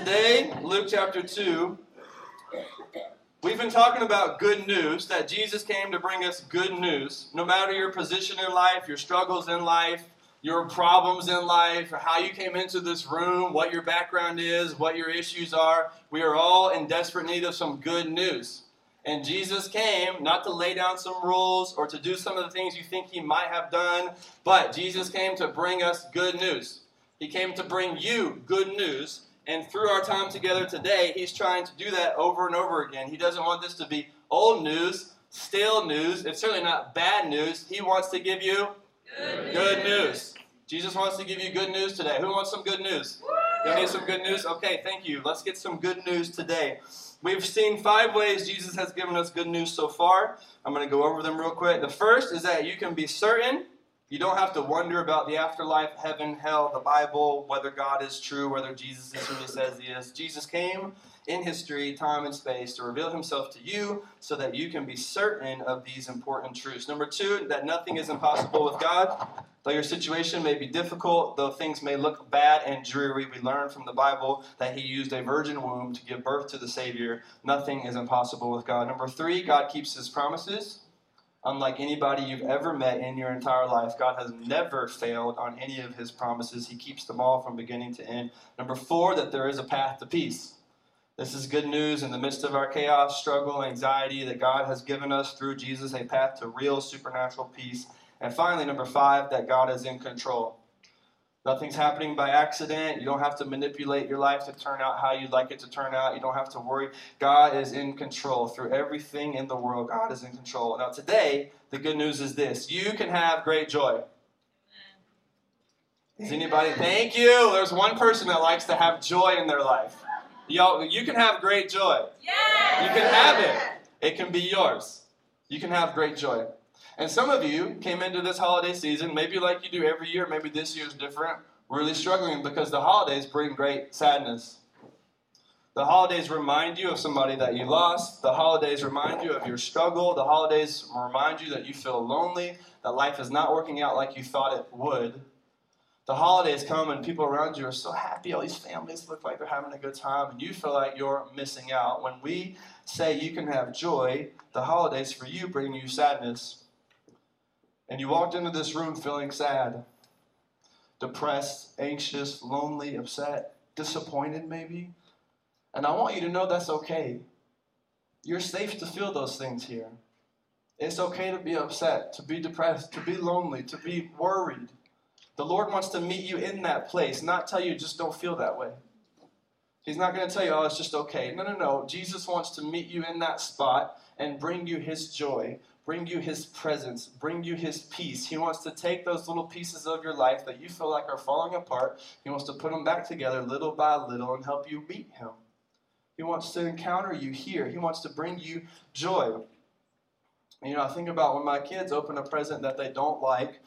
today, Luke chapter 2, we've been talking about good news, that Jesus came to bring us good news. No matter your position in life, your struggles in life, your problems in life, how you came into this room, what your background is, what your issues are, we are all in desperate need of some good news. And Jesus came not to lay down some rules or to do some of the things you think he might have done, but Jesus came to bring us good news. He came to bring you good news. And through our time together today, he's trying to do that over and over again. He doesn't want this to be old news, stale news. It's certainly not bad news. He wants to give you good, good news. Jesus wants to give you good news today. Who wants some good news? You need some good news? Okay, thank you. Let's get some good news today. We've seen five ways Jesus has given us good news so far. I'm going to go over them real quick. The first is that you can be certain. You don't have to wonder about the afterlife, heaven, hell, the Bible, whether God is true, whether Jesus is who he says he is. Jesus came in history, time, and space to reveal himself to you so that you can be certain of these important truths. Number two, that nothing is impossible with God. Though your situation may be difficult, though things may look bad and dreary, we learn from the Bible that He used a virgin womb to give birth to the Savior. Nothing is impossible with God. Number three, God keeps His promises. Unlike anybody you've ever met in your entire life, God has never failed on any of His promises. He keeps them all from beginning to end. Number four, that there is a path to peace. This is good news in the midst of our chaos, struggle, anxiety, that God has given us through Jesus a path to real supernatural peace and finally, number five, that God is in control. Nothing's happening by accident. You don't have to manipulate your life to turn out how you'd like it to turn out. You don't have to worry. God is in control through everything in the world. God is in control. Now, today, the good news is this you can have great joy. Is anybody? Thank you. There's one person that likes to have joy in their life. Y'all, you can have great joy. Yeah. You can have it. It can be yours. You can have great joy. And some of you came into this holiday season, maybe like you do every year, maybe this year is different, really struggling because the holidays bring great sadness. The holidays remind you of somebody that you lost. The holidays remind you of your struggle. The holidays remind you that you feel lonely, that life is not working out like you thought it would. The holidays come and people around you are so happy. All these families look like they're having a good time, and you feel like you're missing out. When we say you can have joy, the holidays for you bring you sadness and you walked into this room feeling sad, depressed, anxious, lonely, upset, disappointed maybe, and I want you to know that's okay. You're safe to feel those things here. It's okay to be upset, to be depressed, to be lonely, to be worried. The Lord wants to meet you in that place, not tell you just don't feel that way. He's not going to tell you, oh, it's just okay. No, no, no. Jesus wants to meet you in that spot and bring you his joy, bring you his presence, bring you his peace. He wants to take those little pieces of your life that you feel like are falling apart. He wants to put them back together little by little and help you meet him. He wants to encounter you here. He wants to bring you joy. You know, I think about when my kids open a present that they don't like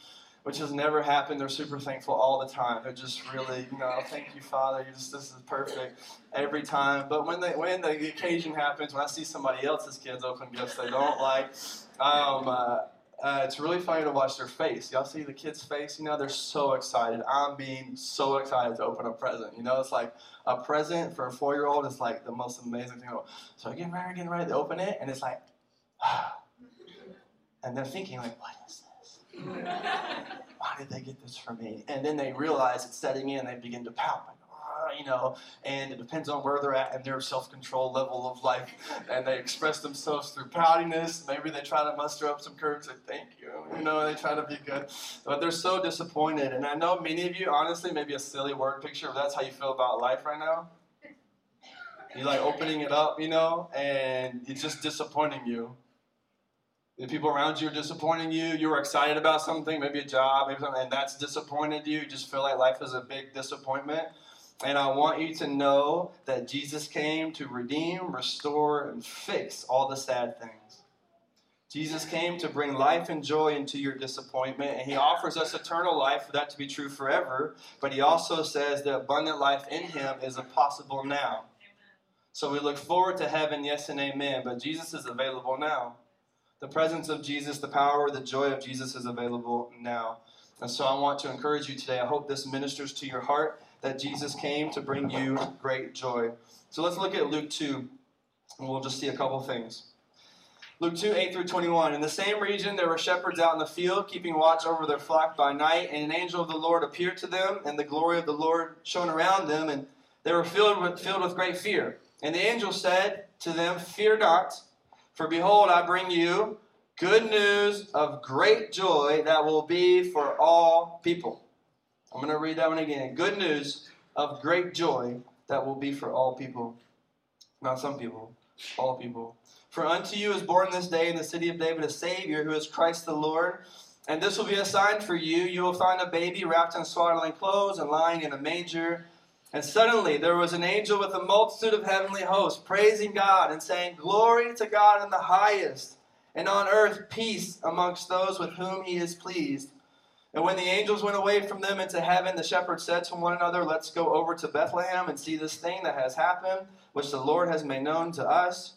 which has never happened. They're super thankful all the time. They're just really, you know, thank you, Father. Just this is perfect every time. But when they when the occasion happens, when I see somebody else's kids open gifts they don't like, um, uh, uh, it's really funny to watch their face. Y'all see the kid's face? You know, they're so excited. I'm being so excited to open a present. You know, it's like a present for a four year old is like the most amazing thing. So I get ready, getting ready to open it, and it's like, and they're thinking like, what is this? why did they get this for me? And then they realize it's setting in, they begin to pout. You know, and it depends on where they're at and their self-control level of life. And they express themselves through poutiness. Maybe they try to muster up some courage, and thank you. You know, they try to be good, but they're so disappointed. And I know many of you, honestly, maybe a silly word picture, but that's how you feel about life right now. You're like opening it up, you know, and it's just disappointing you. The people around you are disappointing you. You were excited about something, maybe a job, maybe something, and that's disappointed you. You just feel like life is a big disappointment. And I want you to know that Jesus came to redeem, restore, and fix all the sad things. Jesus came to bring life and joy into your disappointment, and He offers us eternal life for that to be true forever. But He also says that abundant life in Him is possible now. So we look forward to heaven, yes and amen. But Jesus is available now. The presence of Jesus, the power, the joy of Jesus is available now. And so I want to encourage you today. I hope this ministers to your heart that Jesus came to bring you great joy. So let's look at Luke 2, and we'll just see a couple things. Luke 2, 8 through 21. In the same region, there were shepherds out in the field, keeping watch over their flock by night, and an angel of the Lord appeared to them, and the glory of the Lord shone around them, and they were filled with, filled with great fear. And the angel said to them, Fear not, for behold, I bring you good news of great joy that will be for all people. I'm going to read that one again. Good news of great joy that will be for all people. Not some people, all people. For unto you is born this day in the city of David a Savior who is Christ the Lord. And this will be a sign for you. You will find a baby wrapped in swaddling clothes and lying in a manger. And suddenly there was an angel with a multitude of heavenly hosts praising God and saying, Glory to God in the highest, and on earth peace amongst those with whom he is pleased. And when the angels went away from them into heaven, the shepherds said to one another, Let's go over to Bethlehem and see this thing that has happened, which the Lord has made known to us.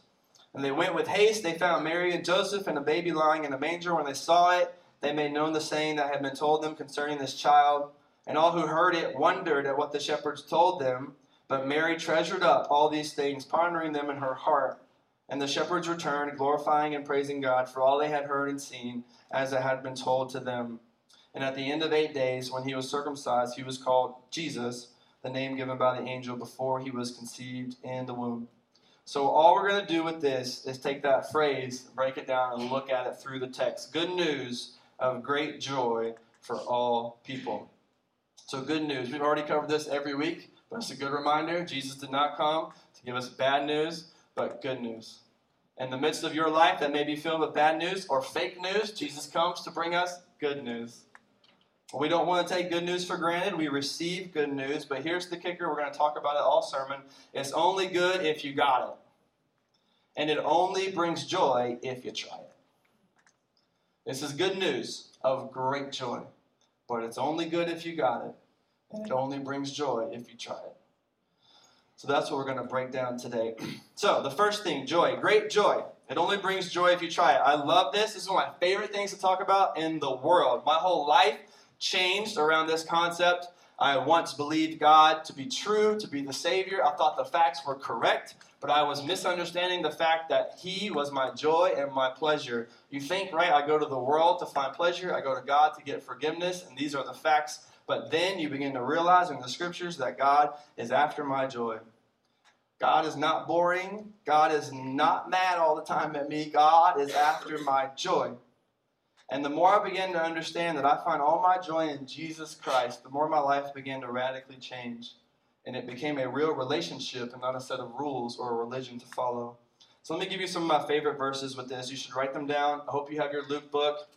And they went with haste. They found Mary and Joseph and a baby lying in a manger. When they saw it, they made known the saying that had been told them concerning this child. And all who heard it wondered at what the shepherds told them. But Mary treasured up all these things, pondering them in her heart. And the shepherds returned, glorifying and praising God for all they had heard and seen, as it had been told to them. And at the end of eight days, when he was circumcised, he was called Jesus, the name given by the angel before he was conceived in the womb. So, all we're going to do with this is take that phrase, break it down, and look at it through the text. Good news of great joy for all people. So, good news. We've already covered this every week, but it's a good reminder. Jesus did not come to give us bad news, but good news. In the midst of your life that may be filled with bad news or fake news, Jesus comes to bring us good news. We don't want to take good news for granted. We receive good news, but here's the kicker. We're going to talk about it all sermon. It's only good if you got it. And it only brings joy if you try it. This is good news of great joy, but it's only good if you got it. And it only brings joy if you try it. So that's what we're going to break down today. so, the first thing joy, great joy. It only brings joy if you try it. I love this. This is one of my favorite things to talk about in the world. My whole life changed around this concept. I once believed God to be true, to be the Savior. I thought the facts were correct, but I was misunderstanding the fact that He was my joy and my pleasure. You think, right? I go to the world to find pleasure, I go to God to get forgiveness, and these are the facts. But then you begin to realize in the scriptures that God is after my joy. God is not boring. God is not mad all the time at me. God is after my joy. And the more I began to understand that I find all my joy in Jesus Christ, the more my life began to radically change. And it became a real relationship and not a set of rules or a religion to follow. So let me give you some of my favorite verses with this. You should write them down. I hope you have your Luke book.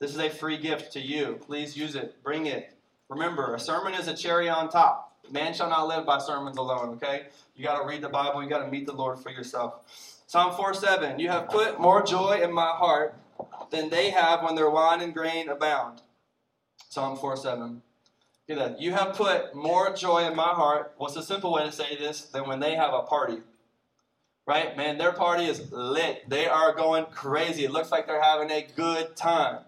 This is a free gift to you. Please use it. Bring it. Remember, a sermon is a cherry on top. Man shall not live by sermons alone, okay? You got to read the Bible. You got to meet the Lord for yourself. Psalm 4 7. You have put more joy in my heart than they have when their wine and grain abound. Psalm 4 7. Get that. You have put more joy in my heart. What's a simple way to say this? Than when they have a party. Right? Man, their party is lit. They are going crazy. It looks like they're having a good time.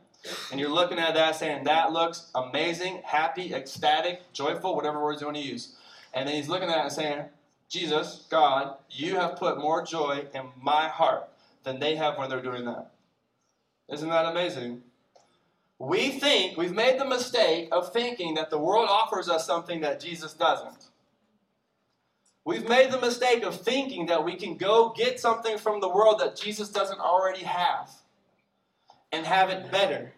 And you're looking at that saying, that looks amazing, happy, ecstatic, joyful, whatever words you want to use. And then he's looking at it and saying, Jesus, God, you have put more joy in my heart than they have when they're doing that. Isn't that amazing? We think, we've made the mistake of thinking that the world offers us something that Jesus doesn't. We've made the mistake of thinking that we can go get something from the world that Jesus doesn't already have and have it better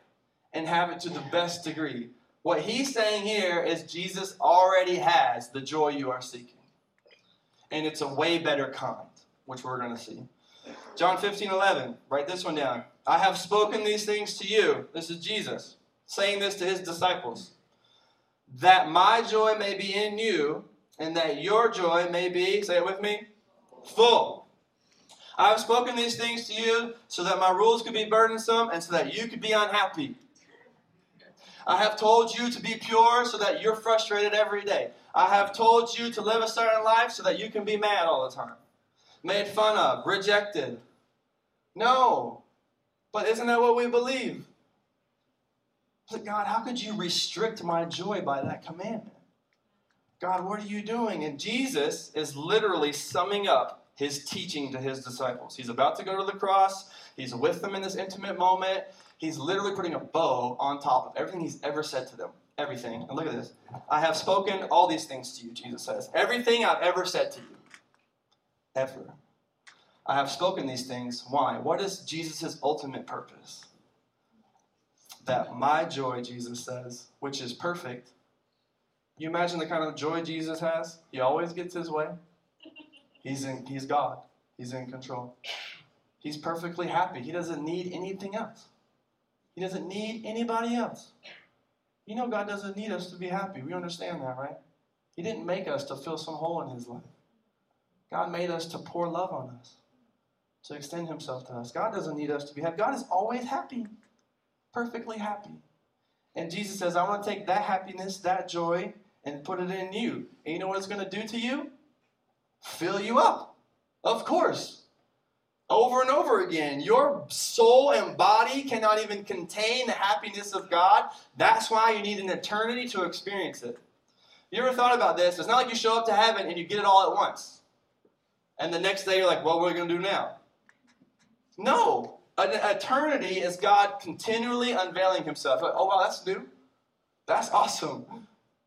and have it to the best degree. What he's saying here is Jesus already has the joy you are seeking. And it's a way better kind, which we're going to see. John 15, 11. Write this one down. I have spoken these things to you. This is Jesus saying this to his disciples. That my joy may be in you, and that your joy may be, say it with me, full. I have spoken these things to you so that my rules could be burdensome and so that you could be unhappy. I have told you to be pure so that you're frustrated every day. I have told you to live a certain life so that you can be mad all the time, made fun of, rejected. No. But isn't that what we believe? But God, how could you restrict my joy by that commandment? God, what are you doing? And Jesus is literally summing up his teaching to his disciples. He's about to go to the cross, he's with them in this intimate moment. He's literally putting a bow on top of everything he's ever said to them. Everything. And look at this. I have spoken all these things to you, Jesus says. Everything I've ever said to you. Ever. I have spoken these things. Why? What is Jesus' ultimate purpose? That my joy, Jesus says, which is perfect. You imagine the kind of joy Jesus has? He always gets his way. He's in he's God. He's in control. He's perfectly happy. He doesn't need anything else. He doesn't need anybody else. You know God doesn't need us to be happy. We understand that, right? He didn't make us to fill some hole in his life. God made us to pour love on us, to extend himself to us. God doesn't need us to be happy. God is always happy, perfectly happy. And Jesus says, I want to take that happiness, that joy, and put it in you. And you know what it's going to do to you? Fill you up. Of course. Over and over again. Your soul and body cannot even contain the happiness of God. That's why you need an eternity to experience it. You ever thought about this? It's not like you show up to heaven and you get it all at once. And the next day you're like, what are we going to do now? No. An eternity is God continually unveiling himself. oh, wow, that's new. That's awesome.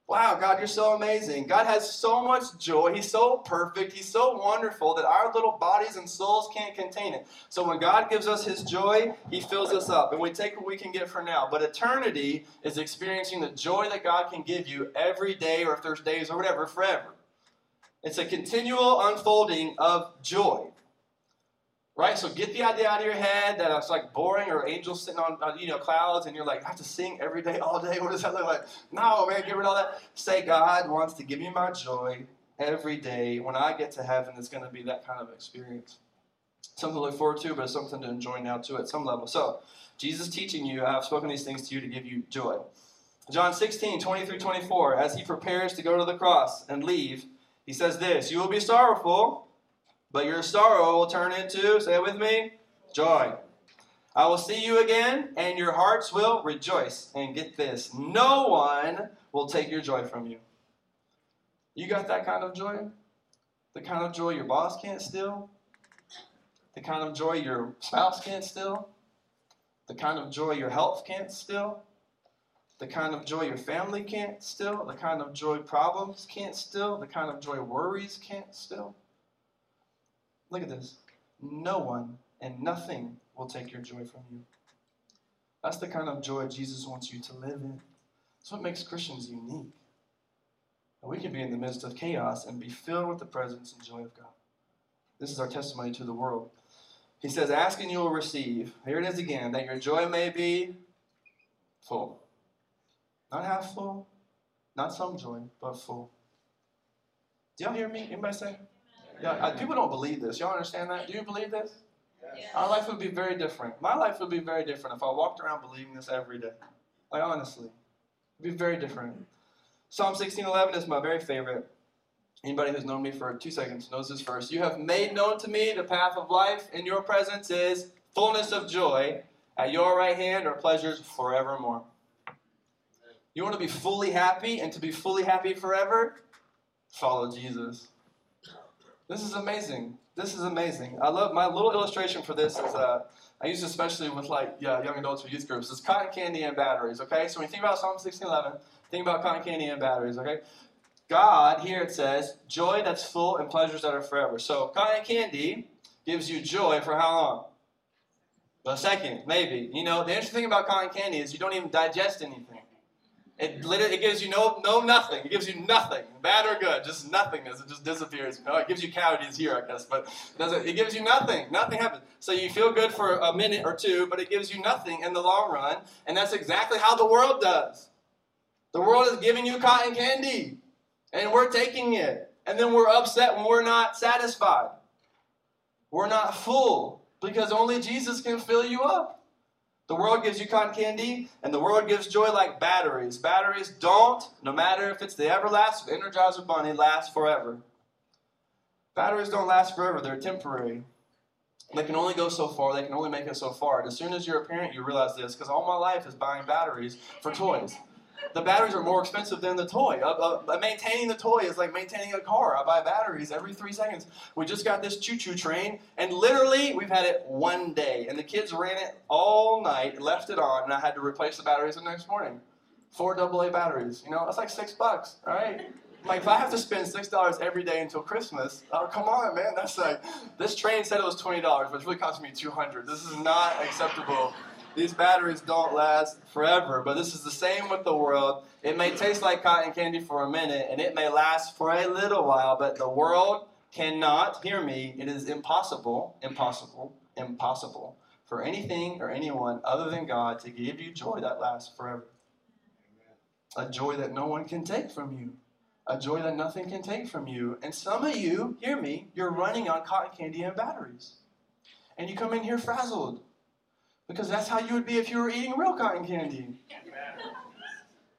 Wow, God, you're so amazing. God has so much joy. He's so perfect. He's so wonderful that our little bodies and souls can't contain it. So when God gives us His joy, He fills us up, and we take what we can get for now. But eternity is experiencing the joy that God can give you every day, or if there's days or whatever, forever. It's a continual unfolding of joy. Right? So get the idea out of your head that it's like boring or angels sitting on, uh, you know clouds and you're like, I have to sing every day, all day. What does that look like? No, man, get rid of all that. Say God wants to give me my joy every day. When I get to heaven, it's going to be that kind of experience. Something to look forward to, but something to enjoy now too at some level. So, Jesus teaching you, I have spoken these things to you to give you joy. John 16, 20 through 24, as he prepares to go to the cross and leave, he says this You will be sorrowful but your sorrow will turn into, say it with me, joy. I will see you again, and your hearts will rejoice. And get this no one will take your joy from you. You got that kind of joy? The kind of joy your boss can't steal? The kind of joy your spouse can't steal? The kind of joy your health can't steal? The kind of joy your family can't steal? The kind of joy problems can't steal? The kind of joy worries can't steal? Look at this. No one and nothing will take your joy from you. That's the kind of joy Jesus wants you to live in. That's what makes Christians unique. And we can be in the midst of chaos and be filled with the presence and joy of God. This is our testimony to the world. He says, Ask and you will receive. Here it is again, that your joy may be full. Not half full, not some joy, but full. Do y'all hear me? Anybody say? Yeah, uh, people don't believe this. Y'all understand that? Do you believe this? Yes. Our life would be very different. My life would be very different if I walked around believing this every day. Like honestly, it'd be very different. Psalm 16:11 is my very favorite. Anybody who's known me for two seconds knows this verse. You have made known to me the path of life. In your presence is fullness of joy. At your right hand are pleasures forevermore. You want to be fully happy and to be fully happy forever? Follow Jesus. This is amazing. This is amazing. I love my little illustration for this is uh, I use especially with like yeah, young adults or youth groups. It's cotton candy and batteries. Okay, so when you think about Psalm 16:11, think about cotton candy and batteries. Okay, God here it says joy that's full and pleasures that are forever. So cotton candy gives you joy for how long? A second, maybe. You know, the interesting thing about cotton candy is you don't even digest anything. It it gives you no no nothing. It gives you nothing, bad or good, just nothingness. It just disappears. No, it gives you cavities here, I guess, but it doesn't. It gives you nothing. Nothing happens. So you feel good for a minute or two, but it gives you nothing in the long run. And that's exactly how the world does. The world is giving you cotton candy, and we're taking it, and then we're upset when we're not satisfied. We're not full because only Jesus can fill you up. The world gives you cotton candy, and the world gives joy like batteries. Batteries don't, no matter if it's the Everlast or the Energizer Bunny, last forever. Batteries don't last forever, they're temporary. They can only go so far, they can only make it so far. And as soon as you're a parent, you realize this, because all my life is buying batteries for toys. The batteries are more expensive than the toy. Uh, uh, maintaining the toy is like maintaining a car. I buy batteries every three seconds. We just got this choo-choo train, and literally we've had it one day, and the kids ran it all night, left it on, and I had to replace the batteries the next morning. Four AA batteries. You know, that's like six bucks, right? Like if I have to spend six dollars every day until Christmas, oh come on, man, that's like this train said it was twenty dollars, but it's really costing me two hundred. This is not acceptable. These batteries don't last forever, but this is the same with the world. It may taste like cotton candy for a minute, and it may last for a little while, but the world cannot hear me. It is impossible, impossible, impossible for anything or anyone other than God to give you joy that lasts forever. A joy that no one can take from you a joy that nothing can take from you. And some of you, hear me, you're running on cotton candy and batteries. And you come in here frazzled. Because that's how you would be if you were eating real cotton candy.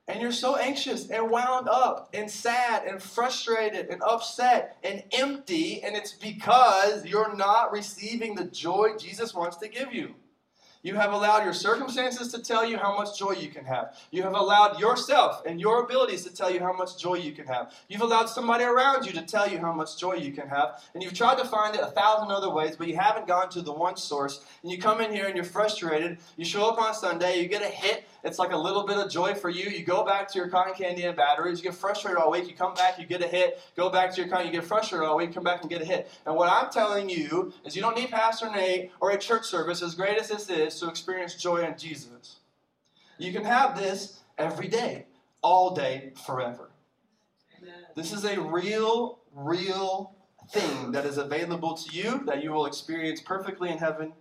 And you're so anxious and wound up and sad and frustrated and upset and empty, and it's because you're not receiving the joy Jesus wants to give you. You have allowed your circumstances to tell you how much joy you can have. You have allowed yourself and your abilities to tell you how much joy you can have. You've allowed somebody around you to tell you how much joy you can have. And you've tried to find it a thousand other ways, but you haven't gone to the one source. And you come in here and you're frustrated. You show up on Sunday, you get a hit it's like a little bit of joy for you. You go back to your cotton candy and batteries. You get frustrated all week. You come back, you get a hit. Go back to your cotton, you get frustrated all week. Come back and get a hit. And what I'm telling you is you don't need Pastor Nate or a church service, as great as this is, to experience joy in Jesus. You can have this every day, all day, forever. This is a real, real thing that is available to you that you will experience perfectly in heaven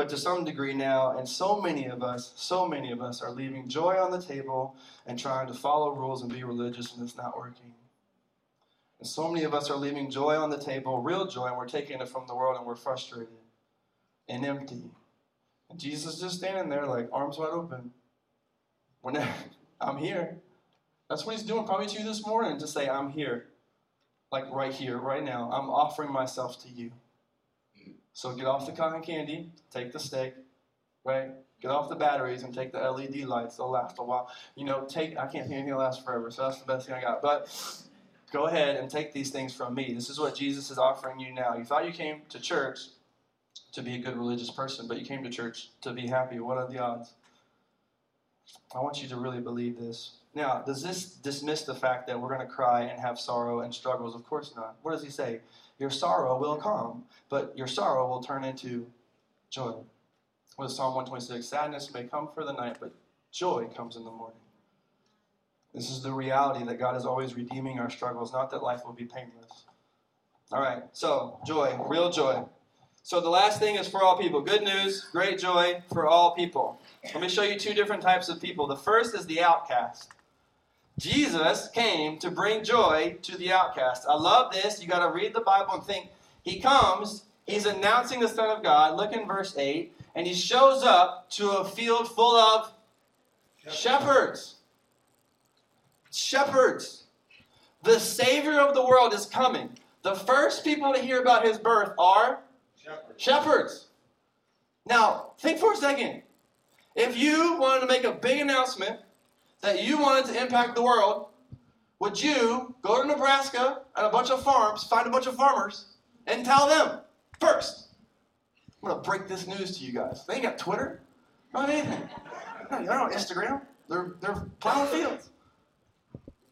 but to some degree now, and so many of us, so many of us are leaving joy on the table and trying to follow rules and be religious, and it's not working. And so many of us are leaving joy on the table, real joy, and we're taking it from the world and we're frustrated and empty. And Jesus is just standing there, like arms wide open. Whenever I'm here. That's what he's doing probably to you this morning, to say, I'm here. Like right here, right now. I'm offering myself to you. So get off the cotton candy, take the steak, right? Get off the batteries and take the LED lights. They'll last a while. You know, take, I can't think anything will last forever, so that's the best thing I got. But go ahead and take these things from me. This is what Jesus is offering you now. You thought you came to church to be a good religious person, but you came to church to be happy. What are the odds? I want you to really believe this. Now, does this dismiss the fact that we're going to cry and have sorrow and struggles? Of course not. What does he say? your sorrow will come, but your sorrow will turn into joy. With Psalm 126, sadness may come for the night, but joy comes in the morning. This is the reality that God is always redeeming our struggles, not that life will be painless. All right, so joy, real joy. So the last thing is for all people. Good news, great joy for all people. Let me show you two different types of people. The first is the outcast. Jesus came to bring joy to the outcast. I love this. You got to read the Bible and think. He comes, he's announcing the Son of God. Look in verse 8. And he shows up to a field full of shepherds. Shepherds. The Savior of the world is coming. The first people to hear about his birth are shepherds. Now, think for a second. If you wanted to make a big announcement that you wanted to impact the world, would you go to Nebraska and a bunch of farms, find a bunch of farmers, and tell them first, I'm to break this news to you guys. They ain't got Twitter, not anything. They're not on Instagram. They're, they're plowing fields.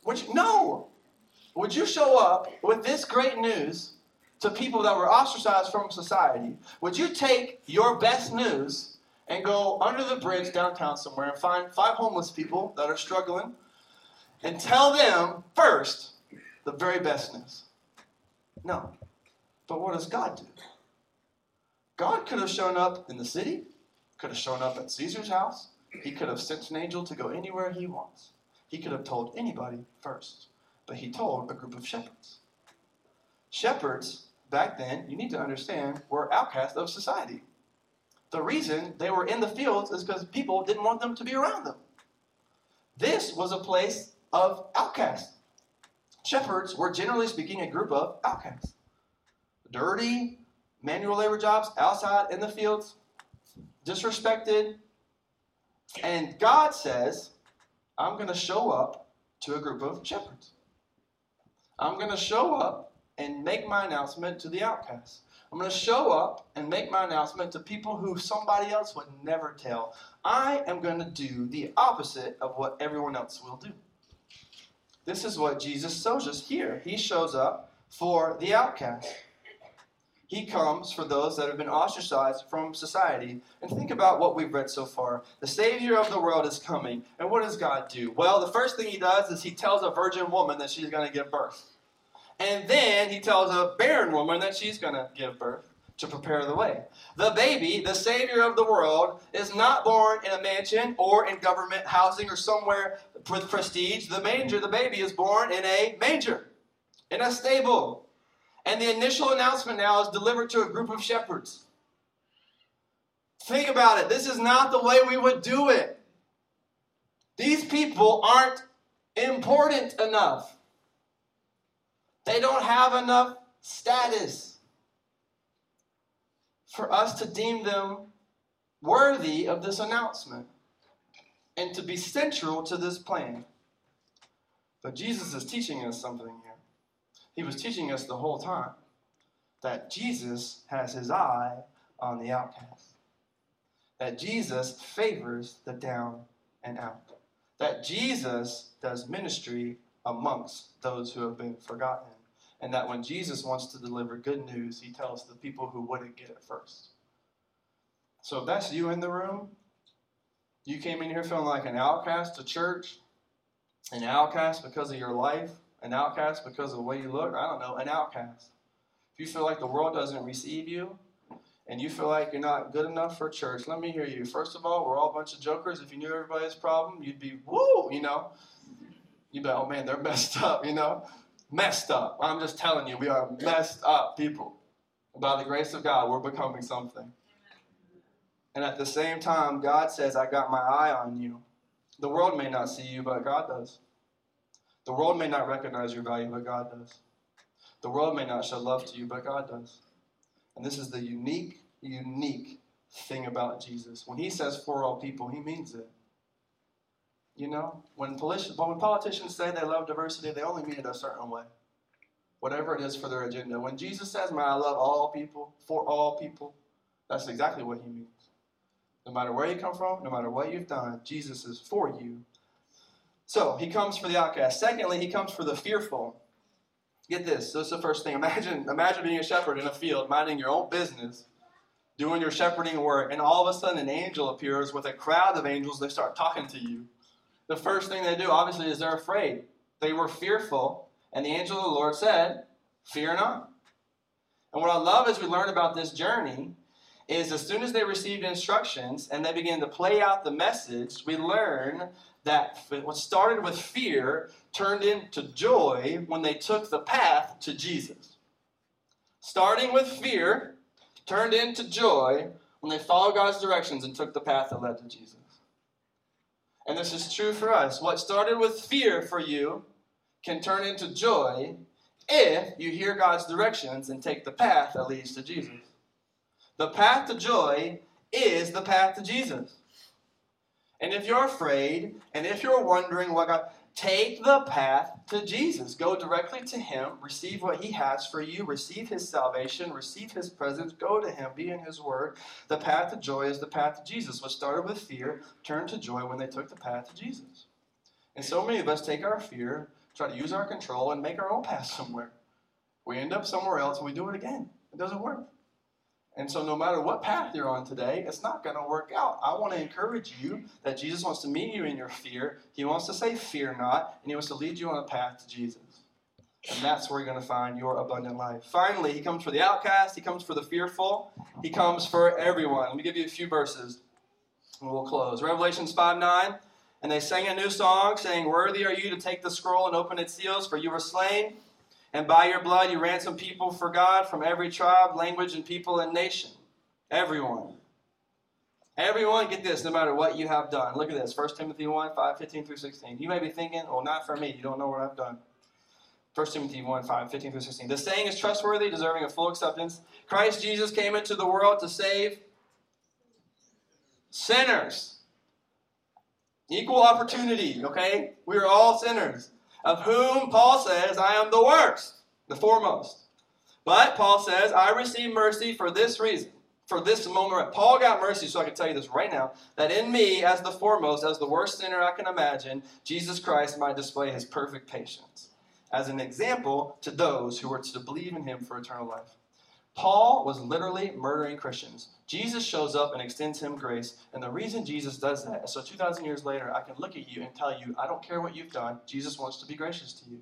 Would you, no. Would you show up with this great news to people that were ostracized from society? Would you take your best news and go under the bridge downtown somewhere and find five homeless people that are struggling and tell them first the very best news. No. But what does God do? God could have shown up in the city, could have shown up at Caesar's house, he could have sent an angel to go anywhere he wants. He could have told anybody first. But he told a group of shepherds. Shepherds, back then, you need to understand, were outcasts of society. The reason they were in the fields is because people didn't want them to be around them. This was a place of outcasts. Shepherds were generally speaking a group of outcasts. Dirty, manual labor jobs outside in the fields, disrespected. And God says, I'm going to show up to a group of shepherds. I'm going to show up and make my announcement to the outcasts. I'm going to show up and make my announcement to people who somebody else would never tell. I am going to do the opposite of what everyone else will do. This is what Jesus shows us here. He shows up for the outcast. He comes for those that have been ostracized from society. And think about what we've read so far. The Savior of the world is coming. And what does God do? Well, the first thing he does is he tells a virgin woman that she's going to give birth. And then he tells a barren woman that she's going to give birth to prepare the way. The baby, the Savior of the world, is not born in a mansion or in government housing or somewhere with prestige. The manger, the baby, is born in a manger, in a stable. And the initial announcement now is delivered to a group of shepherds. Think about it. This is not the way we would do it. These people aren't important enough. They don't have enough status for us to deem them worthy of this announcement and to be central to this plan. But Jesus is teaching us something here. He was teaching us the whole time that Jesus has his eye on the outcast, that Jesus favors the down and out, that Jesus does ministry amongst those who have been forgotten, and that when Jesus wants to deliver good news, he tells the people who wouldn't get it first. So if that's you in the room, you came in here feeling like an outcast to church, an outcast because of your life, an outcast because of the way you look, I don't know, an outcast. If you feel like the world doesn't receive you, and you feel like you're not good enough for church, let me hear you. First of all, we're all a bunch of jokers. If you knew everybody's problem, you'd be, woo, you know. You'd be, oh man, they're messed up, you know. Messed up. I'm just telling you, we are messed up people. By the grace of God, we're becoming something. And at the same time, God says, I got my eye on you. The world may not see you, but God does. The world may not recognize your value, but God does. The world may not show love to you, but God does. And this is the unique, unique thing about Jesus. When he says for all people, he means it. You know, when, when politicians say they love diversity, they only mean it a certain way. Whatever it is for their agenda. When Jesus says, Man, I love all people, for all people, that's exactly what he means. No matter where you come from, no matter what you've done, Jesus is for you so he comes for the outcast. Secondly, he comes for the fearful. Get this. This is the first thing. Imagine, imagine being a shepherd in a field, minding your own business, doing your shepherding work, and all of a sudden an angel appears with a crowd of angels. They start talking to you. The first thing they do, obviously, is they're afraid. They were fearful, and the angel of the Lord said, Fear not. And what I love as we learn about this journey is as soon as they received instructions and they began to play out the message, we learn that what started with fear turned into joy when they took the path to Jesus. Starting with fear turned into joy when they followed God's directions and took the path that led to Jesus. And this is true for us. What started with fear for you can turn into joy if you hear God's directions and take the path that leads to Jesus. The path to joy is the path to Jesus. And if you're afraid, and if you're wondering what God, take the path to Jesus. Go directly to Him, receive what He has for you, receive His salvation, receive His presence, go to Him, be in His Word. The path to joy is the path to Jesus. What started with fear turned to joy when they took the path to Jesus. And so many of us take our fear, try to use our control, and make our own path somewhere. We end up somewhere else and we do it again. It doesn't work. And so, no matter what path you're on today, it's not going to work out. I want to encourage you that Jesus wants to meet you in your fear. He wants to say, Fear not, and He wants to lead you on a path to Jesus. And that's where you're going to find your abundant life. Finally, He comes for the outcast, He comes for the fearful, He comes for everyone. Let me give you a few verses, and we'll close. Revelations 5 9. And they sang a new song, saying, Worthy are you to take the scroll and open its seals, for you were slain and by your blood you ransom people for God from every tribe, language, and people and nation. Everyone. Everyone, get this, no matter what you have done. Look at this 1 Timothy 1 5, 15 through 16. You may be thinking, well, not for me. You don't know what I've done. 1 Timothy 1 5, 15 through 16. The saying is trustworthy, deserving of full acceptance. Christ Jesus came into the world to save sinners. Equal opportunity, okay? We are all sinners, of whom Paul says, I am the worst, the foremost. But Paul says, I receive mercy for this reason, for this moment. Paul got mercy, so I can tell you this right now that in me, as the foremost, as the worst sinner I can imagine, Jesus Christ might display his perfect patience as an example to those who were to believe in him for eternal life. Paul was literally murdering Christians. Jesus shows up and extends him grace. And the reason Jesus does that is so 2,000 years later, I can look at you and tell you, I don't care what you've done, Jesus wants to be gracious to you.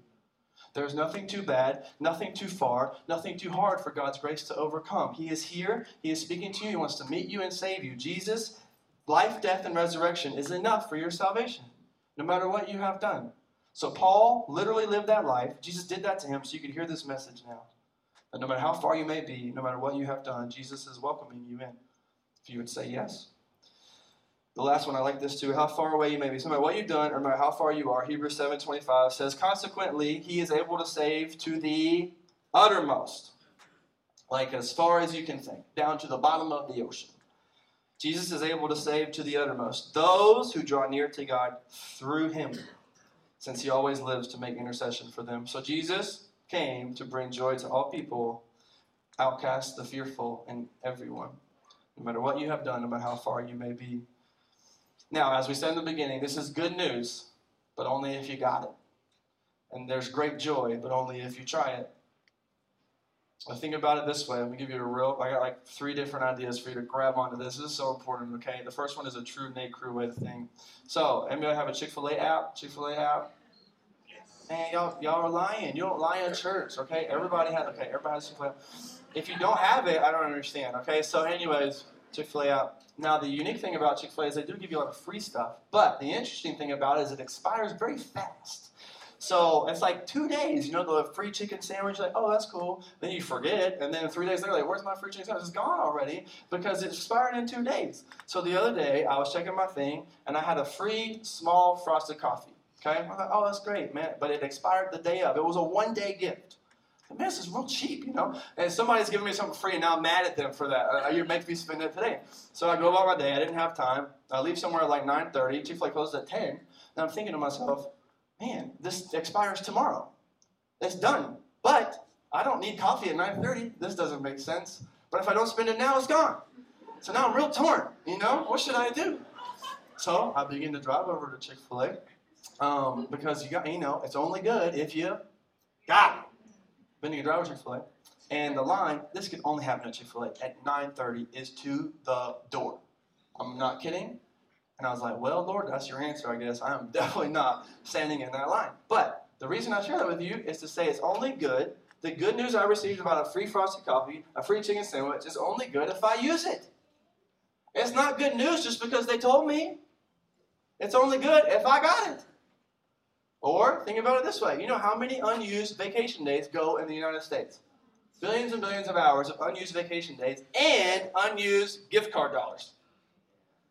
There's nothing too bad, nothing too far, nothing too hard for God's grace to overcome. He is here, He is speaking to you, He wants to meet you and save you. Jesus, life, death, and resurrection is enough for your salvation, no matter what you have done. So Paul literally lived that life. Jesus did that to him so you could hear this message now. That no matter how far you may be, no matter what you have done, Jesus is welcoming you in. If you would say yes. The last one, I like this too. How far away you may be. So no matter what you've done, or no matter how far you are, Hebrews 7.25 says, Consequently, he is able to save to the uttermost. Like as far as you can think, down to the bottom of the ocean. Jesus is able to save to the uttermost those who draw near to God through him, since he always lives to make intercession for them. So Jesus came to bring joy to all people, outcasts, the fearful, and everyone. No matter what you have done, no matter how far you may be. Now, as we said in the beginning, this is good news, but only if you got it. And there's great joy, but only if you try it. I think about it this way. Let me give you a real. I got like three different ideas for you to grab onto this. This is so important. Okay, the first one is a true Nate Crew way to think. So, anybody have a Chick Fil A app? Chick Fil A app. Man, y'all, y'all are lying. You don't lie in church. Okay, everybody has. Okay, everybody has Chick Fil A. If you don't have it, I don't understand. Okay, so anyways, Chick Fil A app. Now, the unique thing about Chick fil A is they do give you a lot of free stuff, but the interesting thing about it is it expires very fast. So it's like two days, you know, the free chicken sandwich, like, oh, that's cool. Then you forget, and then three days later, like, where's my free chicken sandwich? It's gone already because it expired in two days. So the other day, I was checking my thing, and I had a free small frosted coffee. Okay? I thought, oh, that's great, man. But it expired the day of. It was a one day gift. Man, this is real cheap, you know? And somebody's giving me something free, and now I'm mad at them for that. Uh, you're making me spend it today. So I go about my day. I didn't have time. I leave somewhere at like 9.30. Chick-fil-A closes at 10. And I'm thinking to myself, man, this expires tomorrow. It's done. But I don't need coffee at 9.30. This doesn't make sense. But if I don't spend it now, it's gone. So now I'm real torn, you know? What should I do? So I begin to drive over to Chick-fil-A um, because, you got, you know, it's only good if you got it vending a driver Chick-fil-A. And the line, this could only happen at Chick-fil-A at 9.30, is to the door. I'm not kidding. And I was like, well, Lord, that's your answer, I guess. I am definitely not standing in that line. But the reason I share that with you is to say it's only good. The good news I received about a free frosted coffee, a free chicken sandwich, is only good if I use it. It's not good news just because they told me. It's only good if I got it. Or think about it this way you know how many unused vacation days go in the United States? Billions and billions of hours of unused vacation days and unused gift card dollars.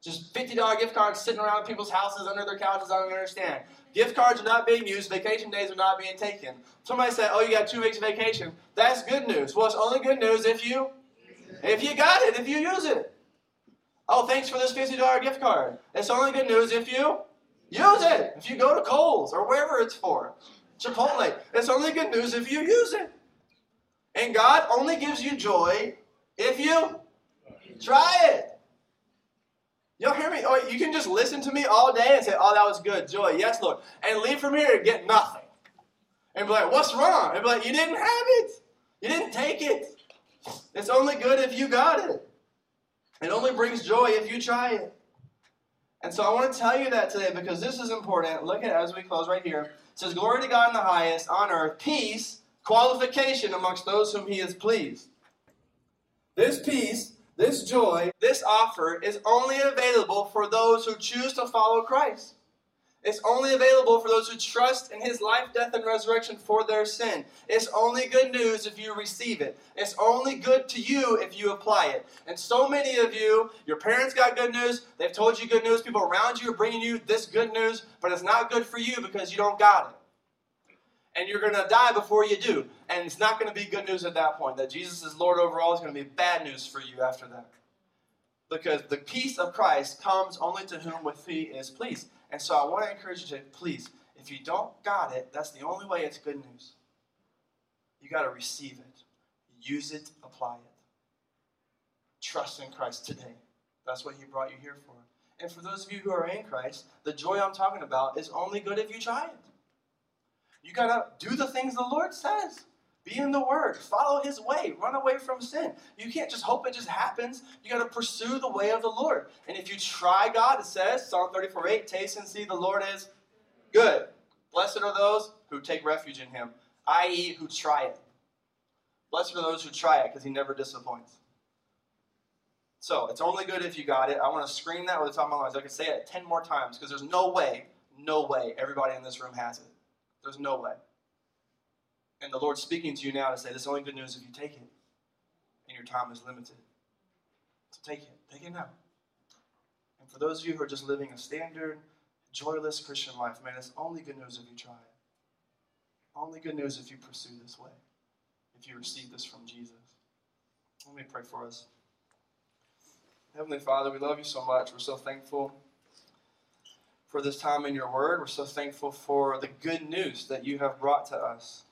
Just $50 gift cards sitting around people's houses under their couches. I don't understand. Gift cards are not being used. Vacation days are not being taken. Somebody said, "Oh, you got two weeks vacation." That's good news. Well, it's only good news if you, if you got it, if you use it. Oh, thanks for this $50 gift card. It's only good news if you Use it. If you go to Kohl's or wherever it's for, Chipotle, it's only good news if you use it. And God only gives you joy if you try it. Y'all hear me? Oh, you can just listen to me all day and say, "Oh, that was good, joy." Yes, Lord, and leave from here and get nothing. And be like, "What's wrong?" And be like, "You didn't have it. You didn't take it. It's only good if you got it. It only brings joy if you try it." And so I want to tell you that today because this is important. Look at as we close right here. It says, Glory to God in the highest, on earth, peace, qualification amongst those whom he is pleased. This peace, this joy, this offer is only available for those who choose to follow Christ. It's only available for those who trust in his life, death, and resurrection for their sin. It's only good news if you receive it. It's only good to you if you apply it. And so many of you, your parents got good news, they've told you good news, people around you are bringing you this good news, but it's not good for you because you don't got it. And you're going to die before you do. And it's not going to be good news at that point. That Jesus is Lord over all is going to be bad news for you after that. because the peace of Christ comes only to whom with he is pleased. And so I want to encourage you to please, if you don't got it, that's the only way it's good news. You got to receive it, use it, apply it. Trust in Christ today. That's what He brought you here for. And for those of you who are in Christ, the joy I'm talking about is only good if you try it. You got to do the things the Lord says. Be in the Word. Follow His way. Run away from sin. You can't just hope it just happens. You got to pursue the way of the Lord. And if you try God, it says, Psalm 34 8, taste and see the Lord is good. Blessed are those who take refuge in Him, i.e., who try it. Blessed are those who try it because He never disappoints. So it's only good if you got it. I want to scream that with the top of my lungs. I can say it 10 more times because there's no way, no way everybody in this room has it. There's no way. And the Lord's speaking to you now to say, this is only good news if you take it. And your time is limited. So take it. Take it now. And for those of you who are just living a standard, joyless Christian life, man, it's only good news if you try it. Only good news if you pursue this way, if you receive this from Jesus. Let me pray for us. Heavenly Father, we love you so much. We're so thankful for this time in your word. We're so thankful for the good news that you have brought to us.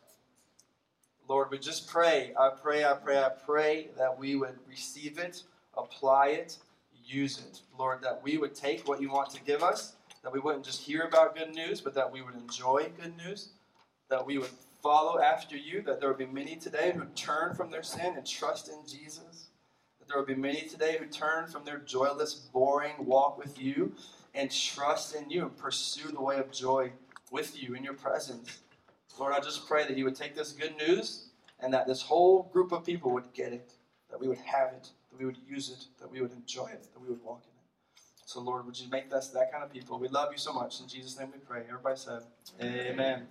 Lord, we just pray, I pray, I pray, I pray that we would receive it, apply it, use it. Lord, that we would take what you want to give us, that we wouldn't just hear about good news, but that we would enjoy good news, that we would follow after you, that there would be many today who turn from their sin and trust in Jesus. That there would be many today who turn from their joyless, boring walk with you and trust in you and pursue the way of joy with you in your presence. Lord, I just pray that you would take this good news and that this whole group of people would get it, that we would have it, that we would use it, that we would enjoy it, that we would walk in it. So, Lord, would you make us that kind of people? We love you so much. In Jesus' name we pray. Everybody said, Amen. Amen.